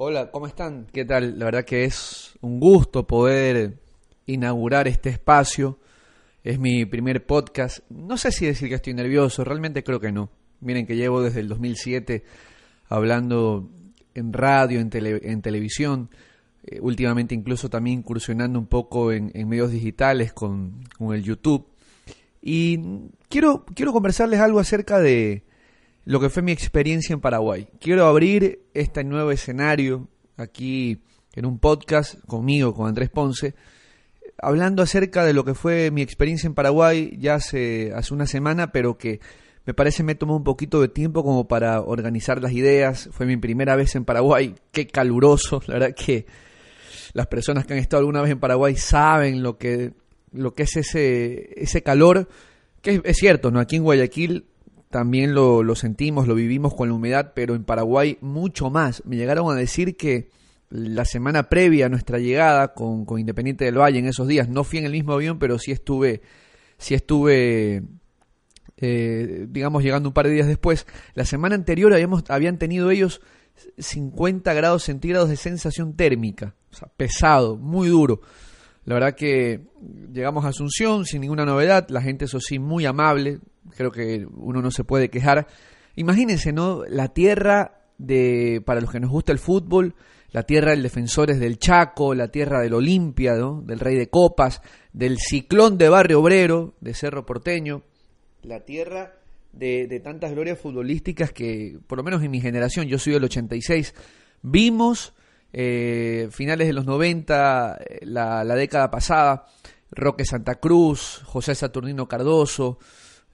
Hola, ¿cómo están? ¿Qué tal? La verdad que es un gusto poder inaugurar este espacio. Es mi primer podcast. No sé si decir que estoy nervioso, realmente creo que no. Miren que llevo desde el 2007 hablando en radio, en, en televisión, eh, últimamente incluso también incursionando un poco en, medios digitales con, con, el YouTube. Y quiero, quiero conversarles algo acerca de, lo que fue mi experiencia en Paraguay. Quiero abrir este nuevo escenario aquí en un podcast conmigo, con Andrés Ponce, hablando acerca de lo que fue mi experiencia en Paraguay ya hace, hace una semana, pero que me parece me tomó un poquito de tiempo como para organizar las ideas. Fue mi primera vez en Paraguay, qué caluroso, la verdad que las personas que han estado alguna vez en Paraguay saben lo que, lo que es ese, ese calor, que es, es cierto, ¿no? Aquí en Guayaquil también lo, lo, sentimos, lo vivimos con la humedad, pero en Paraguay mucho más. Me llegaron a decir que la semana previa a nuestra llegada con, con, Independiente del Valle en esos días, no fui en el mismo avión, pero sí estuve, sí estuve, eh, digamos, llegando un par de días después. La semana anterior habíamos, habían tenido ellos 50 grados centígrados de sensación térmica, o sea, pesado, muy duro. La verdad que llegamos a Asunción sin ninguna novedad, la gente eso sí muy amable, creo que uno no se puede quejar. Imagínense, ¿no? La tierra de, para los que nos gusta el fútbol, la tierra del Defensores del Chaco, la tierra del Olimpia, del Rey de Copas, del Ciclón de Barrio Obrero, de Cerro Porteño, la tierra de, de, tantas glorias futbolísticas que, por lo menos en mi generación, yo soy del 86, vimos eh, finales de los 90, eh, la, la, década pasada, Roque Santa Cruz, José Saturnino Cardoso,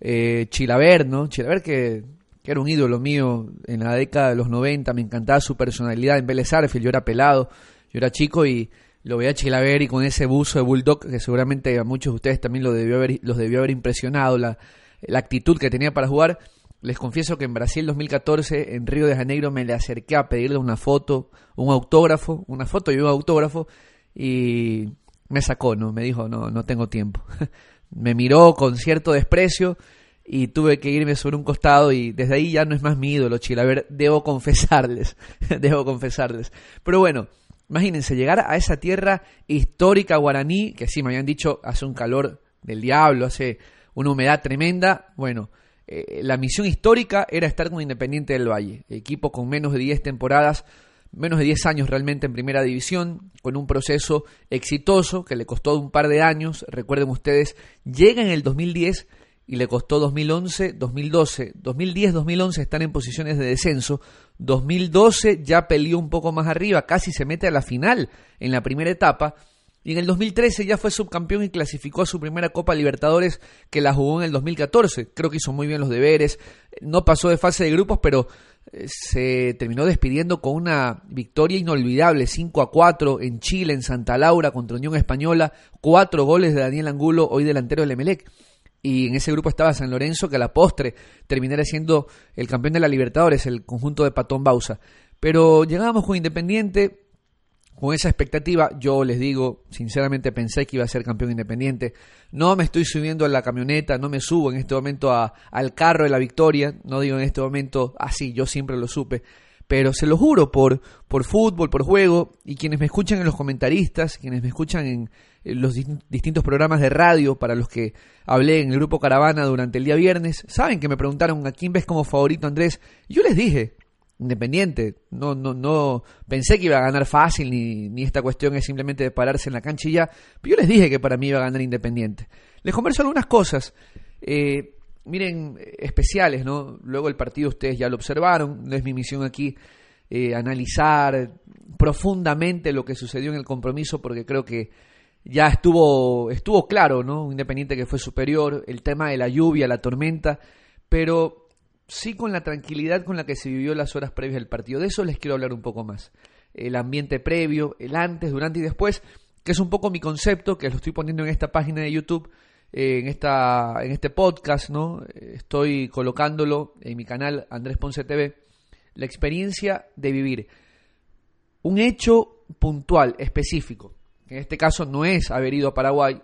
eh, Chilaver, ¿no? Chilaver que, que, era un ídolo mío en la década de los 90, me encantaba su personalidad en Vélez Arfield, yo era pelado, yo era chico y lo veía Chilaver y con ese buzo de Bulldog que seguramente a muchos de ustedes también lo debió haber, los debió haber impresionado, la, la actitud que tenía para jugar. Les confieso que en Brasil 2014, en Río de Janeiro, me le acerqué a pedirle una foto, un autógrafo, una foto y un autógrafo, y me sacó, ¿no? Me dijo, no, no tengo tiempo. me miró con cierto desprecio y tuve que irme sobre un costado y desde ahí ya no es más mi ídolo, ver, debo confesarles, debo confesarles. Pero bueno, imagínense, llegar a esa tierra histórica guaraní, que sí, me habían dicho, hace un calor del diablo, hace una humedad tremenda, bueno, eh, la misión histórica era estar con Independiente del Valle, equipo con menos de 10 temporadas, menos de 10 años realmente en primera división, con un proceso exitoso que le costó un par de años, recuerden ustedes, llega en el 2010 y le costó 2011, 2012, 2010, 2011 están en posiciones de descenso, 2012 ya peleó un poco más arriba, casi se mete a la final en la primera etapa, y en el 2013 ya fue subcampeón y clasificó a su primera Copa Libertadores que la jugó en el 2014. Creo que hizo muy bien los deberes. No pasó de fase de grupos, pero eh, se terminó despidiendo con una victoria inolvidable, 5 a 4 en Chile, en Santa Laura contra Unión Española, cuatro goles de Daniel Angulo, hoy delantero del Emelec. Y en ese grupo estaba San Lorenzo, que a la postre terminara siendo el campeón de la Libertadores, el conjunto de Patón Bausa. Pero llegábamos con Independiente, con esa expectativa, yo les digo, sinceramente pensé que iba a ser campeón independiente. No me estoy subiendo a la camioneta, no me subo en este momento al carro de la victoria, no digo en este momento así, yo siempre lo supe. Pero se lo juro por, por fútbol, por juego, y quienes me escuchan en los comentaristas, quienes me escuchan en, los distintos programas de radio para los que hablé en el grupo Caravana durante el día viernes, saben que me preguntaron a quién ves como favorito Andrés. Yo les dije, Independiente. No, no, no pensé que iba a ganar fácil, ni, ni esta cuestión es simplemente de pararse en la cancha y ya. Pero yo les dije que para mí iba a ganar Independiente. Les converso algunas cosas. Eh, miren, especiales, ¿no? Luego el partido ustedes ya lo observaron. No es mi misión aquí eh, analizar profundamente lo que sucedió en el compromiso, porque creo que ya estuvo, estuvo claro, ¿no? Independiente que fue superior, el tema de la lluvia, la tormenta, pero sí con la tranquilidad con la que se vivió las horas previas del partido. De eso les quiero hablar un poco más. El ambiente previo, el antes, durante y después, que es un poco mi concepto, que lo estoy poniendo en esta página de YouTube, eh, en, esta, en este podcast, ¿no? Estoy colocándolo en mi canal Andrés Ponce TV, la experiencia de vivir un hecho puntual, específico, en este caso no es haber ido a Paraguay,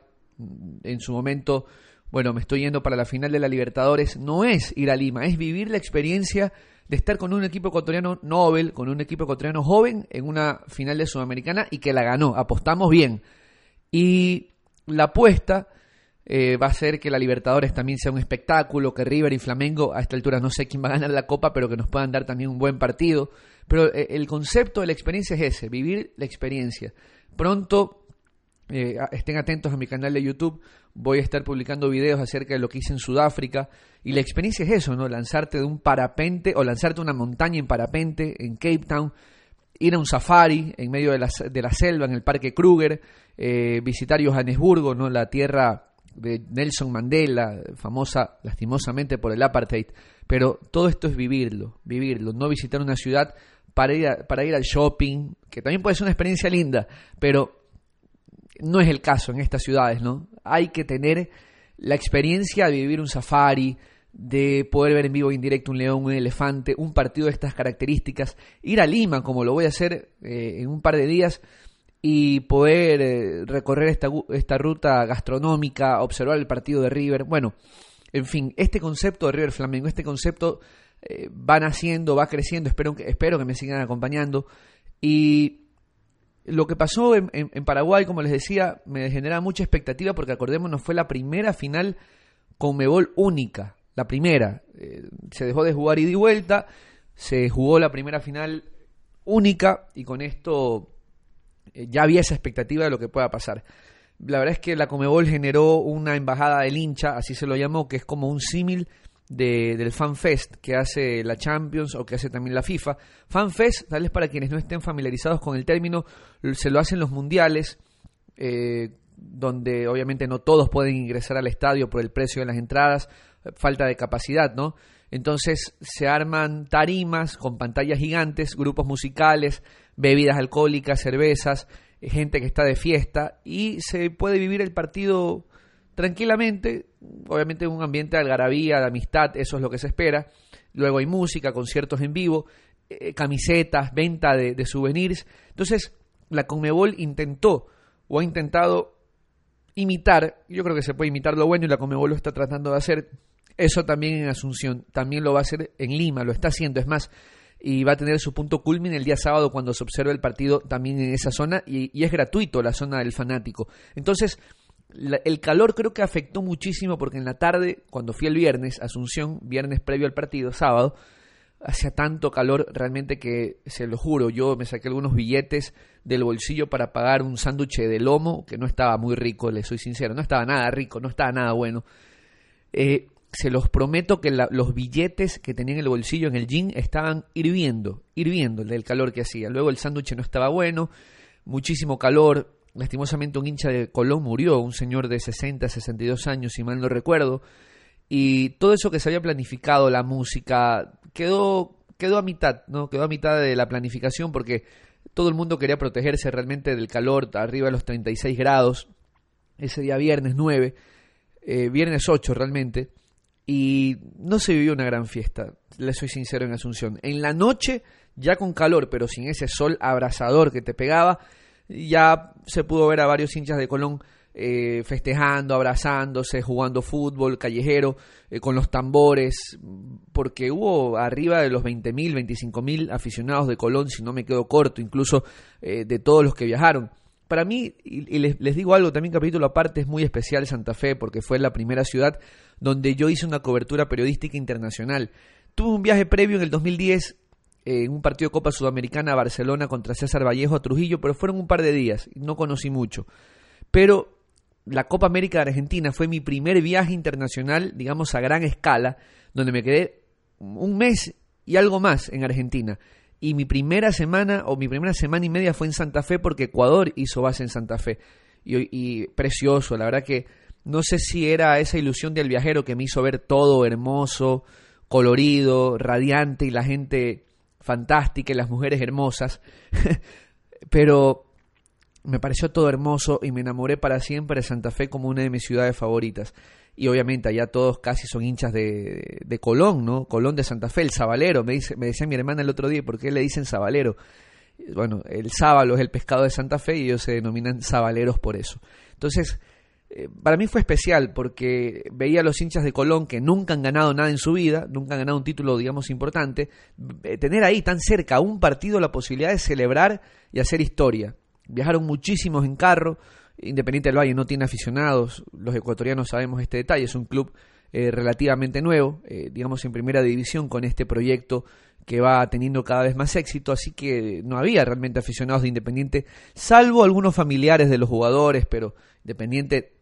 en su momento bueno, me estoy yendo para la final de la Libertadores, no es ir a Lima, es vivir la experiencia de estar con un equipo ecuatoriano Nobel, con un equipo ecuatoriano joven en una final de Sudamericana y que la ganó. Apostamos bien. Y la apuesta eh, va a ser que la Libertadores también sea un espectáculo, que River y Flamengo, a esta altura no sé quién va a ganar la Copa, pero que nos puedan dar también un buen partido. Pero eh, el concepto de la experiencia es ese, vivir la experiencia. Pronto eh, estén atentos a mi canal de YouTube, voy a estar publicando videos acerca de lo que hice en Sudáfrica y la experiencia es eso, ¿no? Lanzarte de un parapente o lanzarte una montaña en parapente en Cape Town, ir a un safari en medio de la, de la selva en el Parque Kruger, eh, visitar Johannesburgo, ¿no? La tierra de Nelson Mandela, famosa lastimosamente por el apartheid, pero todo esto es vivirlo, vivirlo, no visitar una ciudad para ir, para ir al shopping, que también puede ser una experiencia linda, pero no es el caso en estas ciudades, ¿no? Hay que tener la experiencia de vivir un safari, de poder ver en vivo en directo un león, un elefante, un partido de estas características, ir a Lima, como lo voy a hacer eh, en un par de días, y poder eh, recorrer esta, esta ruta gastronómica, observar el partido de River. Bueno, en fin, este concepto de River Flamengo, este concepto eh, va naciendo, va creciendo, espero espero que me sigan acompañando. Y lo que pasó en, Paraguay, como les decía, me genera mucha expectativa porque acordémonos, fue la primera final con Mebol única, la primera. Eh, se dejó de jugar ida y vuelta, se jugó la primera final única y con esto eh, ya había esa expectativa de lo que pueda pasar. La verdad es que la Comebol generó una embajada del hincha, así se lo llamó, que es como un símil de, del FanFest que hace la Champions o que hace también la FIFA. FanFest, tal vez para quienes no estén familiarizados con el término, se lo hacen los mundiales, eh, donde obviamente no todos pueden ingresar al estadio por el precio de las entradas, falta de capacidad, ¿no? Entonces se arman tarimas con pantallas gigantes, grupos musicales, bebidas alcohólicas, cervezas, gente que está de fiesta y se puede vivir el partido tranquilamente, obviamente en un ambiente de algarabía, de amistad, eso es lo que se espera. Luego hay música, conciertos en vivo, eh, camisetas, venta de, souvenirs. Entonces, la Conmebol intentó o ha intentado imitar, yo creo que se puede imitar lo bueno y la Conmebol lo está tratando de hacer, eso también en Asunción, también lo va a hacer en Lima, lo está haciendo, es más, y va a tener su punto culmine el día sábado cuando se observe el partido también en esa zona y, y es gratuito la zona del fanático. Entonces, el calor creo que afectó muchísimo porque en la tarde, cuando fui el viernes, Asunción, viernes previo al partido, sábado, hacía tanto calor realmente que, se lo juro, yo me saqué algunos billetes del bolsillo para pagar un sándwich de lomo que no estaba muy rico, le soy sincero, no estaba nada rico, no estaba nada bueno. Eh, se los prometo que los billetes que tenía en el bolsillo en el jean estaban hirviendo, hirviendo del calor que hacía. Luego el sándwich no estaba bueno, muchísimo calor, lastimosamente un hincha de Colón murió, un señor de 60, 62 años, si mal no recuerdo, y todo eso que se había planificado, la música, quedó, quedó a mitad, ¿no? Quedó a mitad de la planificación porque todo el mundo quería protegerse realmente del calor, arriba de los 36 grados, ese día viernes 9, eh, viernes 8 realmente, y no se vivió una gran fiesta, le soy sincero en Asunción. En la noche, ya con calor, pero sin ese sol abrasador que te pegaba, ya se pudo ver a varios hinchas de Colón eh, festejando, abrazándose, jugando fútbol callejero, eh, con los tambores, porque hubo arriba de los 20.000, 25.000 aficionados de Colón, si no me quedo corto, incluso eh, de todos los que viajaron. Para mí, y, les, les, digo algo, también capítulo aparte, es muy especial Santa Fe, porque fue la primera ciudad donde yo hice una cobertura periodística internacional. Tuve un viaje previo en el 2010 en un partido de Copa Sudamericana Barcelona contra César Vallejo a Trujillo, pero fueron un par de días, no conocí mucho. Pero la Copa América de Argentina fue mi primer viaje internacional, digamos a gran escala, donde me quedé un mes y algo más en Argentina. Y mi primera semana o mi primera semana y media fue en Santa Fe porque Ecuador hizo base en Santa Fe. Y precioso, la verdad que no sé si era esa ilusión del viajero que me hizo ver todo hermoso, colorido, radiante y la gente fantástica y las mujeres hermosas, pero me pareció todo hermoso y me enamoré para siempre de Santa Fe como una de mis ciudades favoritas. Y obviamente allá todos casi son hinchas de, de Colón, ¿no? Colón de Santa Fe, el sabalero. Me, dice, me decía mi hermana el otro día, ¿por qué le dicen sabalero? Bueno, el sábalo es el pescado de Santa Fe y ellos se denominan sabaleros por eso. Entonces, para mí fue especial porque veía a los hinchas de Colón que nunca han ganado nada en su vida, nunca han ganado un título, digamos, importante, eh, tener ahí tan cerca un partido la posibilidad de celebrar y hacer historia. Viajaron muchísimos en carro, Independiente del Valle no tiene aficionados, los ecuatorianos sabemos este detalle, es un club eh, relativamente nuevo, digamos en primera división con este proyecto que va teniendo cada vez más éxito, así que no había realmente aficionados de Independiente, salvo algunos familiares de los jugadores, pero Independiente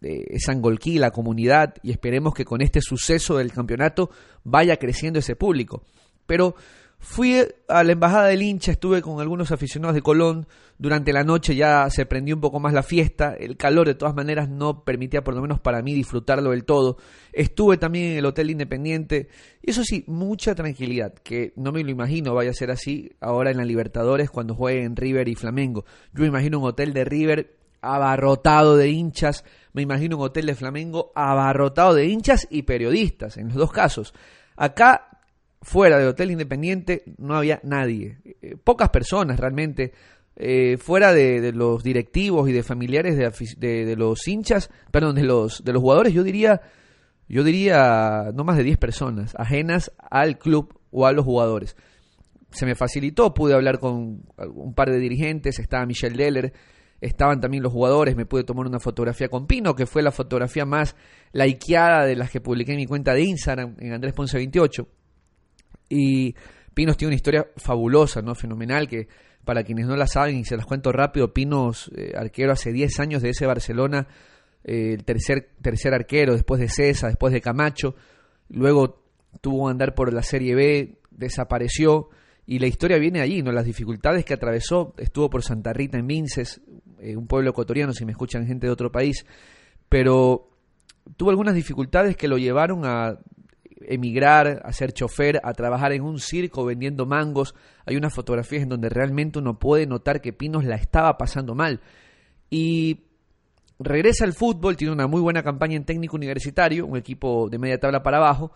de Sangolquí, la comunidad, y esperemos que con este suceso del campeonato vaya creciendo ese público. Pero fui a la embajada del hincha, estuve con algunos aficionados de Colón, durante la noche ya se prendió un poco más la fiesta, el calor de todas maneras no permitía por lo menos para mí disfrutarlo del todo. Estuve también en el Hotel Independiente, y eso sí, mucha tranquilidad, que no me lo imagino vaya a ser así ahora en la Libertadores cuando jueguen River y Flamengo. Yo imagino un hotel de River abarrotado de hinchas, me imagino un hotel de Flamengo abarrotado de hinchas y periodistas, en los dos casos. Acá, fuera del Hotel Independiente, no había nadie, eh, pocas personas realmente, eh, fuera de, los directivos y de familiares de, de, los hinchas, perdón, de los, de los jugadores, yo diría, yo diría no más de 10 personas, ajenas al club o a los jugadores. Se me facilitó, pude hablar con un par de dirigentes, estaba Michel Deller, estaban también los jugadores, me pude tomar una fotografía con Pino, que fue la fotografía más likeada de las que publiqué en mi cuenta de Instagram, en Andrés Ponce 28. Y Pinos tiene una historia fabulosa, ¿no? Fenomenal, que para quienes no la saben y se las cuento rápido, Pinos, eh, arquero hace 10 años de ese Barcelona, eh, el tercer, tercer arquero, después de César, después de Camacho, luego tuvo que andar por la Serie B, desapareció, y la historia viene allí, ¿no? Las dificultades que atravesó, estuvo por Santa Rita en Vinces, eh, un pueblo ecuatoriano, si me escuchan gente de otro país, pero tuvo algunas dificultades que lo llevaron a emigrar, a ser chofer, a trabajar en un circo vendiendo mangos. Hay unas fotografías en donde realmente uno puede notar que Pinos la estaba pasando mal. Y regresa al fútbol, tiene una muy buena campaña en técnico universitario, un equipo de media tabla para abajo,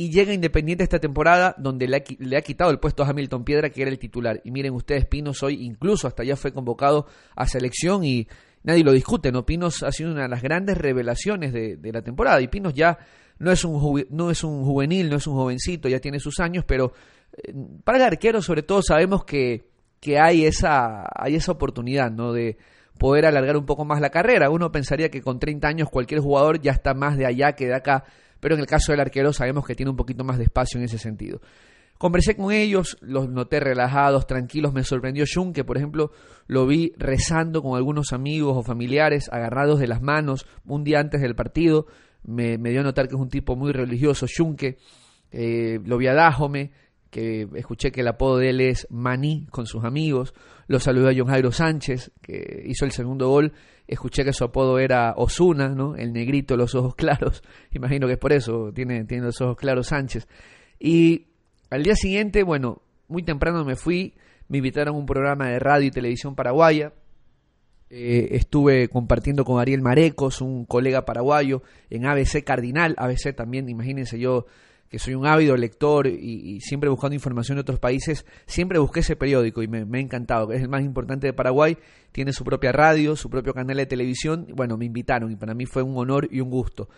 y llega Independiente esta temporada donde le ha, quitado el puesto a Hamilton Piedra, que era el titular. Y miren ustedes, Pinos hoy incluso hasta ya fue convocado a selección y nadie lo discute, ¿no? Pinos ha sido una de las grandes revelaciones de, la temporada y Pinos ya no es, un no es un juvenil, no es un jovencito, ya tiene sus años, pero eh, para el arquero sobre todo sabemos que, que hay, esa, hay esa oportunidad, ¿no? De poder alargar un poco más la carrera. Uno pensaría que con 30 años cualquier jugador ya está más de allá que de acá pero en el caso del arquero sabemos que tiene un poquito más de espacio en ese sentido. Conversé con ellos, los noté relajados, tranquilos, me sorprendió Jun, que por ejemplo lo vi rezando con algunos amigos o familiares, agarrados de las manos un día antes del partido, me, dio a notar que es un tipo muy religioso, Junque, eh, lo vi a Dajome, que escuché que el apodo de él es Maní con sus amigos, lo saludé a John Jairo Sánchez, que hizo el segundo gol, escuché que su apodo era Osuna, ¿no? El negrito, los ojos claros. Imagino que es por eso, tiene, tiene los ojos claros Sánchez. Y al día siguiente, bueno, muy temprano me fui, me invitaron a un programa de radio y televisión paraguaya. Eh, estuve compartiendo con Ariel Marecos, un colega paraguayo, en ABC Cardinal. ABC también, imagínense yo que soy un ávido lector y, siempre buscando información de otros países, siempre busqué ese periódico y me, ha encantado. Es el más importante de Paraguay, tiene su propia radio, su propio canal de televisión. Bueno, me invitaron y para mí fue un honor y un gusto.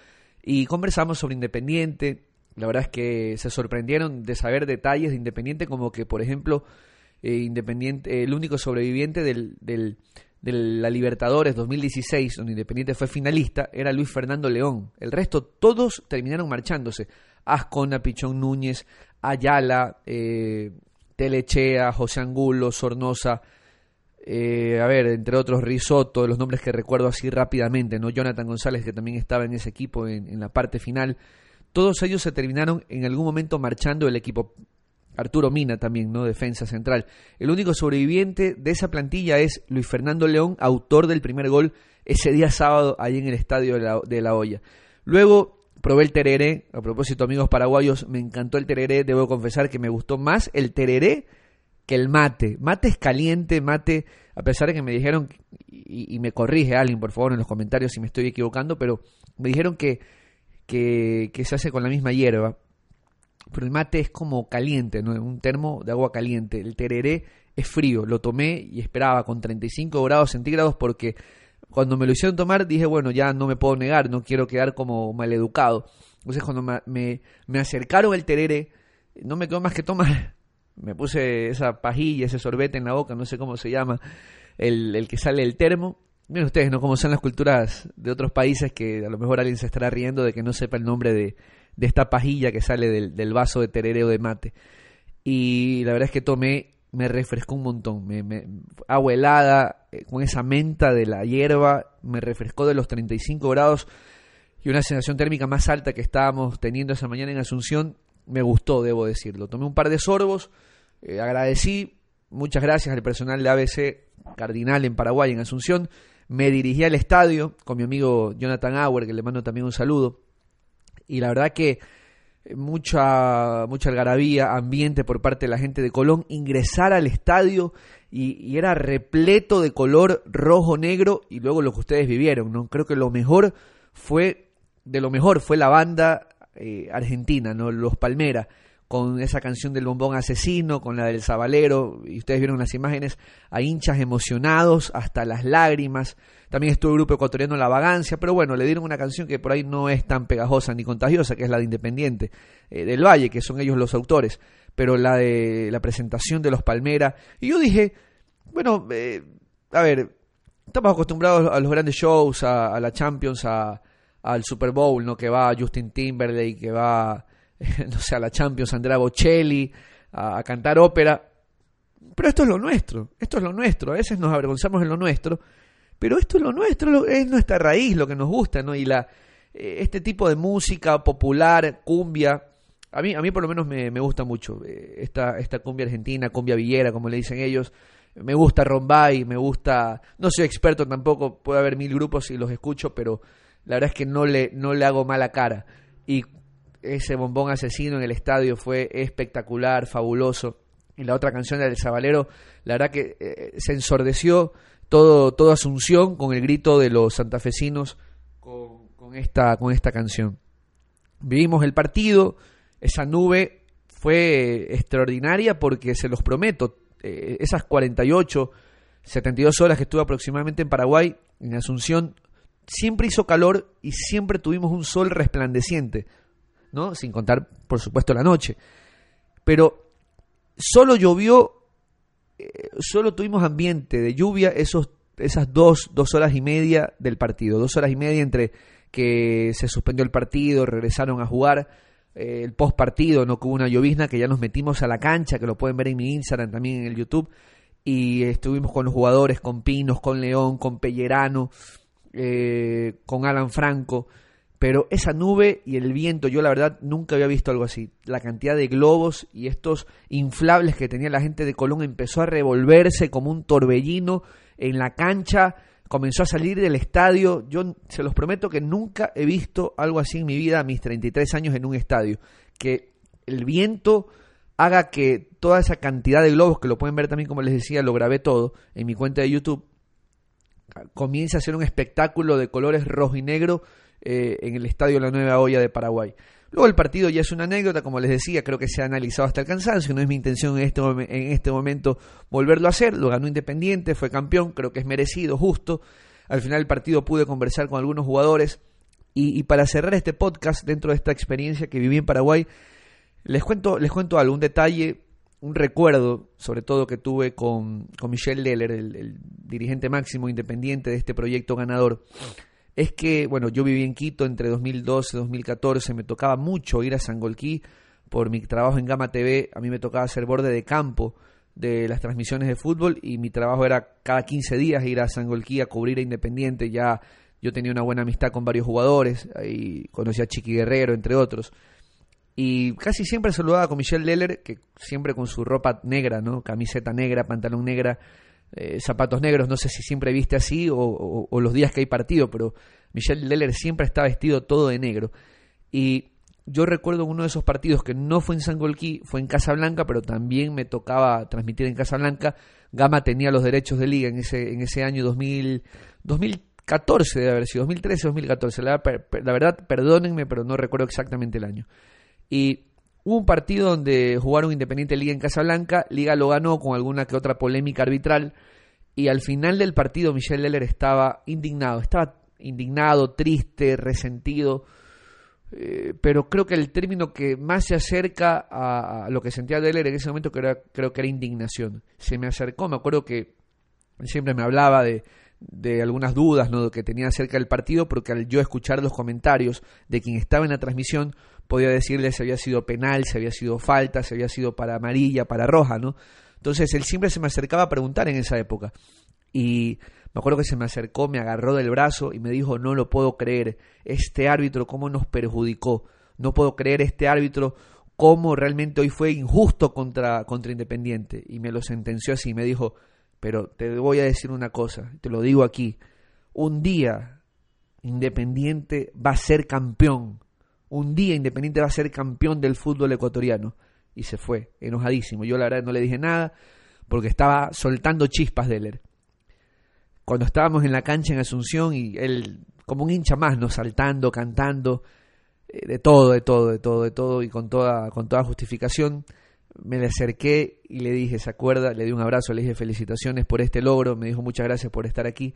Y conversamos sobre Independiente. La verdad es que se sorprendieron de saber detalles de Independiente, como que, por ejemplo, eh, Independiente, el único sobreviviente del, del de la Libertadores 2016, donde Independiente fue finalista, era Luis Fernando León. El resto, todos terminaron marchándose. Ascona, Pichón Núñez, Ayala, eh, Telechea, José Angulo, Sornosa, eh, a ver, entre otros Risotto, los nombres que recuerdo así rápidamente, ¿no? Jonathan González, que también estaba en ese equipo en, la parte final. Todos ellos se terminaron en algún momento marchando del equipo. Arturo Mina también, ¿no? Defensa central. El único sobreviviente de esa plantilla es Luis Fernando León, autor del primer gol ese día sábado ahí en el estadio de la, de la Hoya. Luego probé el tereré, a propósito amigos paraguayos, me encantó el tereré, debo confesar que me gustó más el tereré que el mate. Mate es caliente, mate, a pesar de que me dijeron, y, me corrige alguien por favor en los comentarios si me estoy equivocando, pero me dijeron que, que, que se hace con la misma hierba pero el mate es como caliente, ¿no? un termo de agua caliente. El tereré es frío, lo tomé y esperaba con 35 grados centígrados porque cuando me lo hicieron tomar dije, bueno, ya no me puedo negar, no quiero quedar como maleducado. Entonces cuando me, me, acercaron el terere, no me quedó más que tomar. Me puse esa pajilla, ese sorbete en la boca, no sé cómo se llama, el, el que sale del termo. Miren ustedes, ¿no? Como son las culturas de otros países que a lo mejor alguien se estará riendo de que no sepa el nombre de, de esta pajilla que sale del, del vaso de terere o de mate. Y la verdad es que tomé me refrescó un montón. Me, me, agua helada, eh, con esa menta de la hierba, me refrescó de los 35 grados y una sensación térmica más alta que estábamos teniendo esa mañana en Asunción. Me gustó, debo decirlo. Tomé un par de sorbos, eh, agradecí, muchas gracias al personal de ABC Cardinal en Paraguay, en Asunción. Me dirigí al estadio con mi amigo Jonathan Auer, que le mando también un saludo. Y la verdad que mucha, mucha algarabía, ambiente por parte de la gente de Colón, ingresar al estadio y, era repleto de color rojo-negro y luego lo que ustedes vivieron, ¿no? Creo que lo mejor fue, de lo mejor fue la banda eh, argentina, ¿no? Los Palmera, con esa canción del bombón asesino, con la del Zabalero, y ustedes vieron las imágenes, a hinchas emocionados hasta las lágrimas, también estuvo el grupo ecuatoriano La Vagancia, pero bueno, le dieron una canción que por ahí no es tan pegajosa ni contagiosa, que es la de Independiente eh, del Valle, que son ellos los autores, pero la de la presentación de los Palmera. Y yo dije, bueno, eh, a ver, estamos acostumbrados a los grandes shows, a, la Champions, a, al Super Bowl, ¿no? Que va Justin Timberlake, que va, no sé, a la Champions, Andrea Bocelli, a, cantar ópera. Pero esto es lo nuestro, esto es lo nuestro. A veces nos avergonzamos en lo nuestro pero esto es lo nuestro, es nuestra raíz, lo que nos gusta, ¿no? Y la, eh, este tipo de música popular, cumbia, a mí, a mí por lo menos me, gusta mucho. Eh, esta, esta cumbia argentina, cumbia villera, como le dicen ellos. Me gusta Rombay, me gusta. No soy experto tampoco, puede haber mil grupos y los escucho, pero la verdad es que no le, no le hago mala cara. Y ese bombón asesino en el estadio fue espectacular, fabuloso. Y la otra canción del Zabalero, la verdad que eh, se ensordeció todo, toda Asunción con el grito de los santafesinos con, con, esta, con esta canción. Vivimos el partido, esa nube fue extraordinaria porque se los prometo, eh, esas 48, 72 horas que estuve aproximadamente en Paraguay, en Asunción, siempre hizo calor y siempre tuvimos un sol resplandeciente, ¿no? Sin contar, por supuesto, la noche. Pero solo llovió eh, solo tuvimos ambiente de lluvia esos, esas dos, dos horas y media del partido, dos horas y media entre que se suspendió el partido, regresaron a jugar, eh, el post partido, no hubo una llovizna, que ya nos metimos a la cancha, que lo pueden ver en mi Instagram, también en el YouTube, y estuvimos con los jugadores, con Pinos, con León, con Pellerano, eh, con Alan Franco, pero esa nube y el viento, yo la verdad nunca había visto algo así. La cantidad de globos y estos inflables que tenía la gente de Colón empezó a revolverse como un torbellino en la cancha, comenzó a salir del estadio. Yo se los prometo que nunca he visto algo así en mi vida a mis 33 años en un estadio. Que el viento haga que toda esa cantidad de globos, que lo pueden ver también como les decía, lo grabé todo en mi cuenta de YouTube, comience a ser un espectáculo de colores rojo y negro eh, en el estadio La Nueva Olla de Paraguay. Luego el partido ya es una anécdota, como les decía, creo que se ha analizado hasta el cansancio, no es mi intención en este, en este momento volverlo a hacer, lo ganó Independiente, fue campeón, creo que es merecido, justo. Al final del partido pude conversar con algunos jugadores y, para cerrar este podcast dentro de esta experiencia que viví en Paraguay, les cuento, les cuento algo, un detalle, un recuerdo, sobre todo que tuve con, con Michel Leller, el, el dirigente máximo independiente de este proyecto ganador es que, bueno, yo viví en Quito entre 2012 y 2014, me tocaba mucho ir a Sangolquí por mi trabajo en Gama TV, a mí me tocaba ser borde de campo de las transmisiones de fútbol y mi trabajo era cada 15 días ir a Sangolquí a cubrir a Independiente, ya yo tenía una buena amistad con varios jugadores, ahí conocí a Chiqui Guerrero, entre otros. Y casi siempre saludaba con Michelle Leller, que siempre con su ropa negra, ¿no? Camiseta negra, pantalón negra, eh, zapatos negros, no sé si siempre viste así o, los días que hay partido, pero Michel Leller siempre está vestido todo de negro. Y yo recuerdo uno de esos partidos que no fue en Sangolquí, fue en Casablanca, pero también me tocaba transmitir en Casablanca. Gama tenía los derechos de liga en ese, en ese año 2000, 2014, debe haber sido, 2013 2014. La, la verdad, perdónenme, pero no recuerdo exactamente el año. Y Hubo un partido donde jugaron Independiente Liga en Casablanca, Liga lo ganó con alguna que otra polémica arbitral Y al final del partido Michel Leller estaba indignado, estaba indignado, triste, resentido, eh, pero creo que el término que más se acerca a, lo que sentía Leller en ese momento creo, creo que era indignación. Se me acercó, me acuerdo que siempre me hablaba de, de algunas dudas ¿no? que tenía acerca del partido, porque al yo escuchar los comentarios de quien estaba en la transmisión, podía decirle si había sido penal, si había sido falta, si había sido para amarilla, para roja, ¿no? Entonces él siempre se me acercaba a preguntar en esa época. Y me acuerdo que se me acercó, me agarró del brazo y me dijo, no lo puedo creer, este árbitro cómo nos perjudicó, no puedo creer este árbitro cómo realmente hoy fue injusto contra, contra Independiente. Y me lo sentenció así, me dijo, pero te voy a decir una cosa, te lo digo aquí, un día Independiente va a ser campeón, un día Independiente va a ser campeón del fútbol ecuatoriano. Y se fue, enojadísimo. Yo la verdad no le dije nada porque estaba soltando chispas de él. Cuando estábamos en la cancha en Asunción y él, como un hincha más, ¿no? Saltando, cantando, eh, de todo, de todo, de todo, de todo y con toda, con toda justificación me le acerqué y le dije, ¿se acuerda? Le di un abrazo, le dije felicitaciones por este logro, me dijo muchas gracias por estar aquí.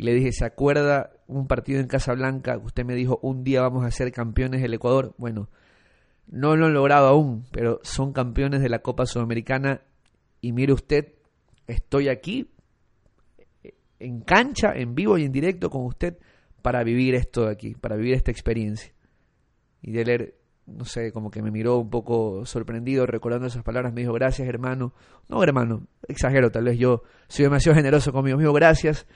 Y le dije, ¿se acuerda un partido en Casablanca? Usted me dijo, un día vamos a ser campeones del Ecuador. Bueno, no lo han logrado aún, pero son campeones de la Copa Sudamericana. Y mire usted, estoy aquí en cancha, en vivo y en directo con usted para vivir esto de aquí, para vivir esta experiencia. Y de leer no sé, como que me miró un poco sorprendido recordando esas palabras, me dijo, gracias hermano, no hermano, exagero, tal vez yo soy demasiado generoso conmigo, me dijo, gracias,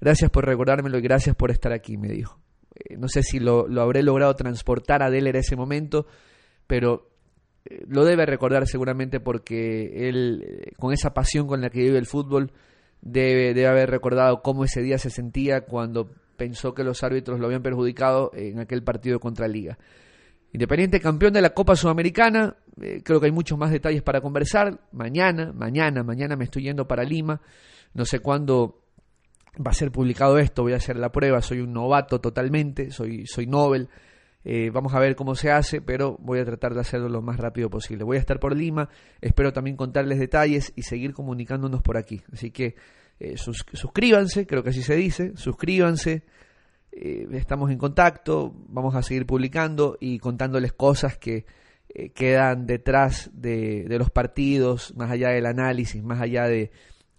gracias por recordármelo y gracias por estar aquí, me dijo. Eh, no sé si lo, habré logrado transportar a Deller ese momento, pero eh, lo debe recordar seguramente porque él, eh, con esa pasión con la que vive el fútbol, debe, haber recordado cómo ese día se sentía cuando pensó que los árbitros lo habían perjudicado en aquel partido contra Liga. Independiente campeón de la Copa Sudamericana, creo que hay muchos más detalles para conversar. Mañana, mañana, mañana me estoy yendo para Lima. No sé cuándo va a ser publicado esto, voy a hacer la prueba, soy un novato totalmente, soy, soy Nobel. Eh, vamos a ver cómo se hace, pero voy a tratar de hacerlo lo más rápido posible. Voy a estar por Lima, espero también contarles detalles y seguir comunicándonos por aquí. Así que eh, suscríbanse, creo que así se dice, suscríbanse, eh, estamos en contacto, vamos a seguir publicando y contándoles cosas que eh, quedan detrás de, los partidos, más allá del análisis, más allá de,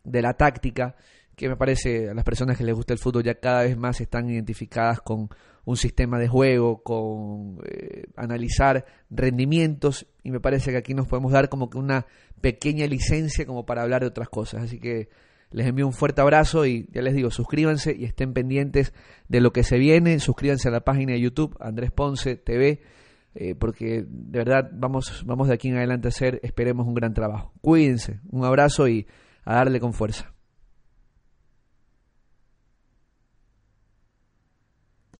la táctica, que me parece a las personas que les gusta el fútbol ya cada vez más están identificadas con un sistema de juego, con eh, analizar rendimientos y me parece que aquí nos podemos dar como que una pequeña licencia como para hablar de otras cosas. Así que les envío un fuerte abrazo y ya les digo, suscríbanse y estén pendientes de lo que se viene. Suscríbanse a la página de YouTube, Andrés Ponce TV, eh, porque de verdad vamos, vamos de aquí en adelante a hacer, esperemos, un gran trabajo. Cuídense, un abrazo y a darle con fuerza.